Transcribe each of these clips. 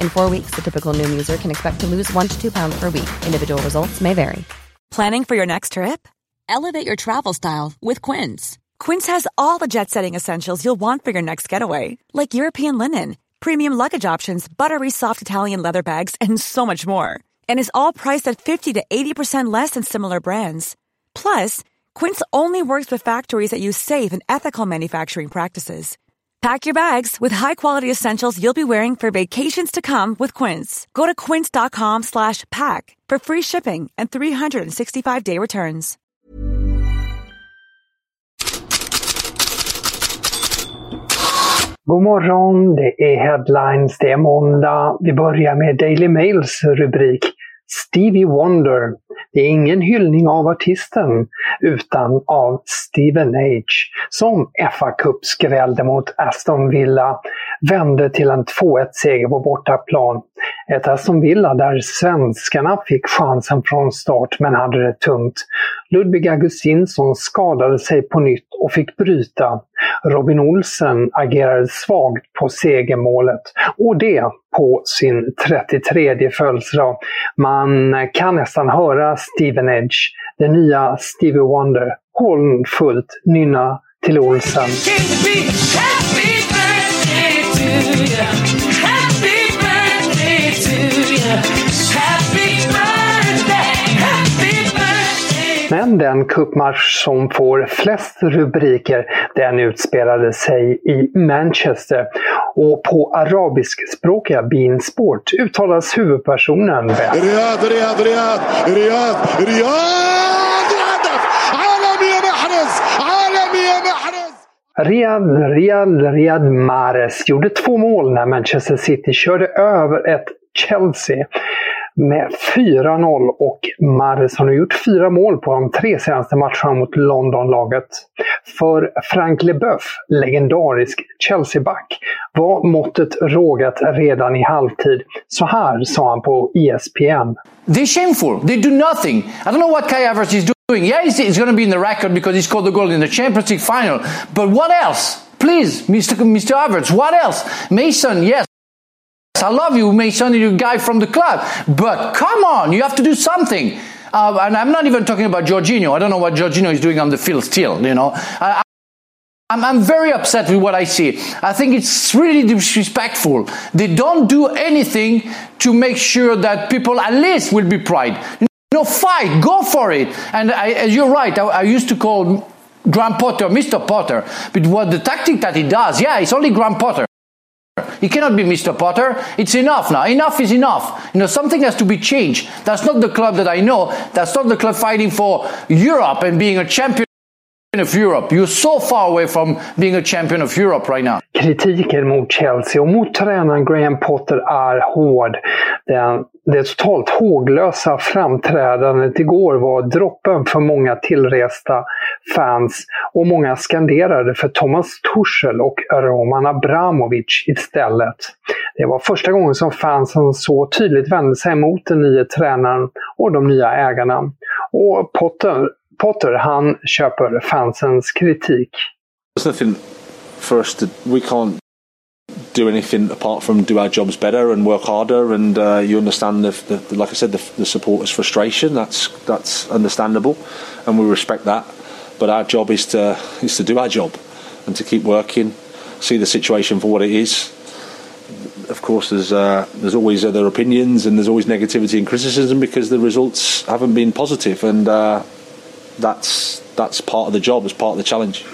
In four weeks, the typical Noom user can expect to lose one to two pounds per week. Individual results may vary. Planning for your next trip? Elevate your travel style with Quince. Quince has all the jet setting essentials you'll want for your next getaway, like European linen, premium luggage options, buttery soft Italian leather bags, and so much more. And is all priced at 50 to 80% less than similar brands. Plus, Quince only works with factories that use safe and ethical manufacturing practices. Pack your bags with high-quality essentials you'll be wearing for vacations to come with Quince. Go to quince.com slash pack for free shipping and 365-day returns. God morgon, det är headlines, det är måndag. Vi börjar med Daily Mails rubrik Stevie Wonder. Det är ingen hyllning av artisten, utan av Steven Age, som fa Cup skrällde mot Aston Villa, vände till en 2-1-seger på bortaplan. Ett Aston Villa där svenskarna fick chansen från start men hade det tungt. Ludvig Augustinsson skadade sig på nytt och fick bryta. Robin Olsen agerade svagt på segermålet och det på sin 33 födelsedag. Man kan nästan höra Steven Edge, den nya Stevie Wonder, hånfullt nynna till Olsen. Men den cupmatch som får flest rubriker, den utspelade sig i Manchester. Och på arabiskspråkiga Bein Sport uttalas huvudpersonen bäst. رياض رياض رياض رياض رياض هدف عالمي يا محرز عالمي يا محرز Riyad, Riyad, Riyad Mahrez gjorde två mål när Manchester City körde över ett Chelsea med 4-0 och Mahrez har nu gjort fyra mål på de tre senaste matcherna mot Londonlaget. För Frank Leboeuf, legendarisk Chelsea-back, var måttet rågat redan i halvtid. Så här sa han på E ESPN. They're shameful. They do nothing. I don't know what Kai Havertz is doing. Yeah, kommer att going to be in the record because he scored the goal in the Champions League final. But what else? Please, Mr. Mr. Havertz, what else? Mason, yes. I love you, Mason, you're a guy from the club. But come on, you have to do something. Uh, and I'm not even talking about Jorginho. I don't know what Jorginho is doing on the field still, you know. I, I'm, I'm very upset with what I see. I think it's really disrespectful. They don't do anything to make sure that people at least will be pride. You know, fight, go for it. And I, you're right. I, I used to call Graham Potter Mr. Potter, but what the tactic that he does, yeah, it's only Graham Potter. He cannot be Mr. Potter. It's enough now. Enough is enough. You know, something has to be changed. That's not the club that I know. That's not the club fighting for Europe and being a champion of Europe. You're so far away from being a champion of Europe right now. Kritiken mot Chelsea och mot tränaren Graham Potter är hård. Den, det totalt håglösa framträdandet igår var droppen för många tillresta fans och många skanderade för Thomas Tuchel och Roman Abramovic istället. Det var första gången som fansen så tydligt vände sig mot den nya tränaren och de nya ägarna. Och Potter, Potter han köper fansens kritik. There's nothing for us to. We can't do anything apart from do our jobs better and work harder. And uh, you understand the, the, like I said, the, the supporters' frustration. That's that's understandable, and we respect that. But our job is to is to do our job and to keep working, see the situation for what it is. of course, there's uh, there's always other opinions and there's always negativity and criticism because the results haven't been positive, and uh, that's that's part of the job, it's part of the challenge.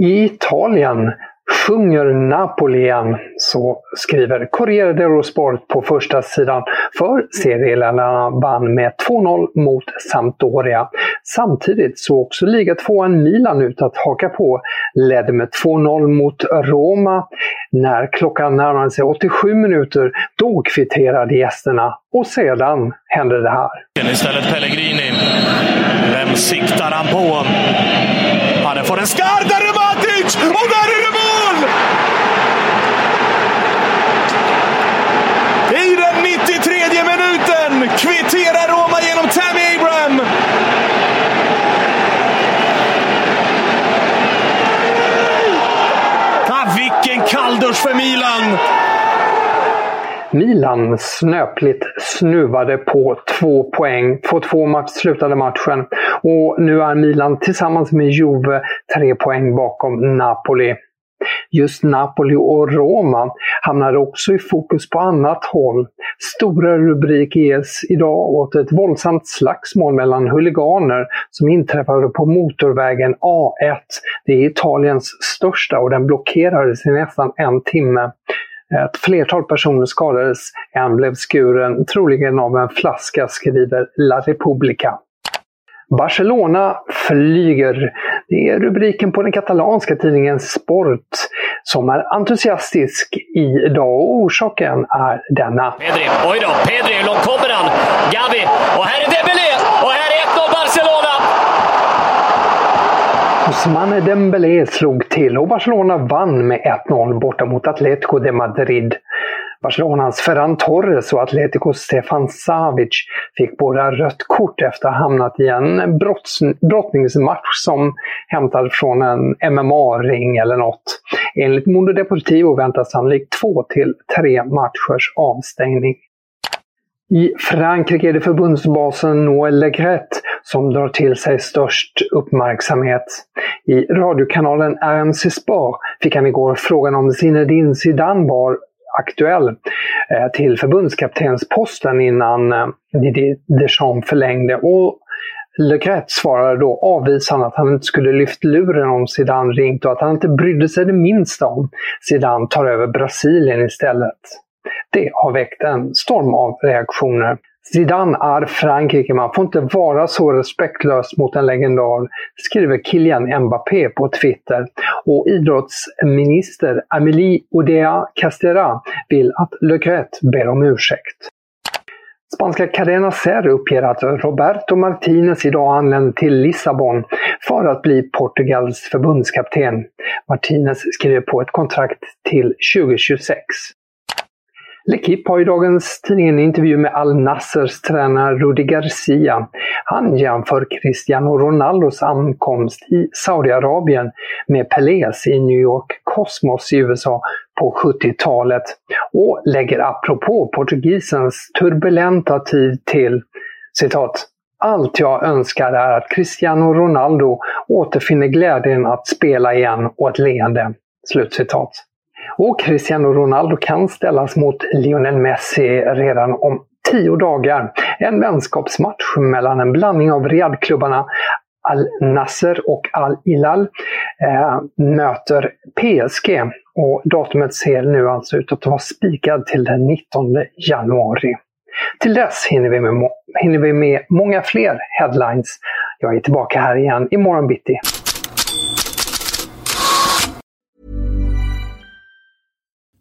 I Italien sjunger Napoli igen, så skriver Corriere dello Sport på första sidan. För serieledarna vann med 2-0 mot Sampdoria. Samtidigt såg också ligatvåan Milan ut att haka på. Ledde med 2-0 mot Roma. När klockan närmade sig 87 minuter, då kvitterade gästerna. Och sedan hände det här. Istället Pellegrini. Vem siktar han på? Han får en skarp, där är Matic! Och där är det för Milan! Milan snöpligt snuvade på två poäng. 2-2 match slutade matchen och nu är Milan tillsammans med Juve tre poäng bakom Napoli. Just Napoli och Roma hamnar också i fokus på annat håll. Stora rubrik ges idag åt ett våldsamt slagsmål mellan huliganer som inträffade på motorvägen A1. Det är Italiens största och den blockerades i nästan en timme. Ett flertal personer skadades, en blev skuren, troligen av en flaska, skriver La Repubblica. Barcelona flyger. Det är rubriken på den katalanska tidningen Sport som är entusiastisk idag och orsaken är denna. Pedri, oj då, Pedri, hur långt kommer han? Gavi, och här är Dembélé! Och här är 1-0 Barcelona! Ousmane Dembélé slog till och Barcelona vann med 1-0 borta mot Atletico de Madrid. Barcelonas Ferran Torres och Atleticos Stefan Savic fick båda rött kort efter att ha hamnat i en brotts, brottningsmatch som hämtad från en MMA-ring eller något. Enligt Mundo Deportivo väntas sannolikt två till tre matchers avstängning. I Frankrike är det förbundsbasen Noël Legret som drar till sig störst uppmärksamhet. I radiokanalen RMC Sport fick han igår frågan om Zinedine Zidane var aktuell eh, till förbundskaptensposten innan eh, Didier Deschamps förlängde. Och Lecret svarade då avvisande att han inte skulle lyft luren om Zidane ringt och att han inte brydde sig det minsta om Zidane tar över Brasilien istället. Det har väckt en storm av reaktioner. Zidane är Frankrike, man får inte vara så respektlös mot en legendar, skriver Kylian Mbappé på Twitter. Och idrottsminister Amélie Oudéa Castera vill att Le Gret ber om ursäkt. Spanska Cadena Ser uppger att Roberto Martinez idag anländer till Lissabon för att bli Portugals förbundskapten. Martinez skriver på ett kontrakt till 2026. L'Equipe har i dagens tidning en intervju med Al Nassers tränare Rudi Garcia. Han jämför Cristiano Ronaldos ankomst i Saudiarabien med Pelés i New York Cosmos i USA på 70-talet och lägger apropå portugisens turbulenta tid till citat allt jag önskar är att Cristiano Ronaldo återfinner glädjen att spela igen och ett leende. Slutcitat. Och Cristiano Ronaldo kan ställas mot Lionel Messi redan om tio dagar. En vänskapsmatch mellan en blandning av Riyadh-klubbarna Al-Nasser och Al Ilal eh, möter PSG. Och datumet ser nu alltså ut att vara spikad till den 19 januari. Till dess hinner vi, med, hinner vi med många fler headlines. Jag är tillbaka här igen imorgon bitti.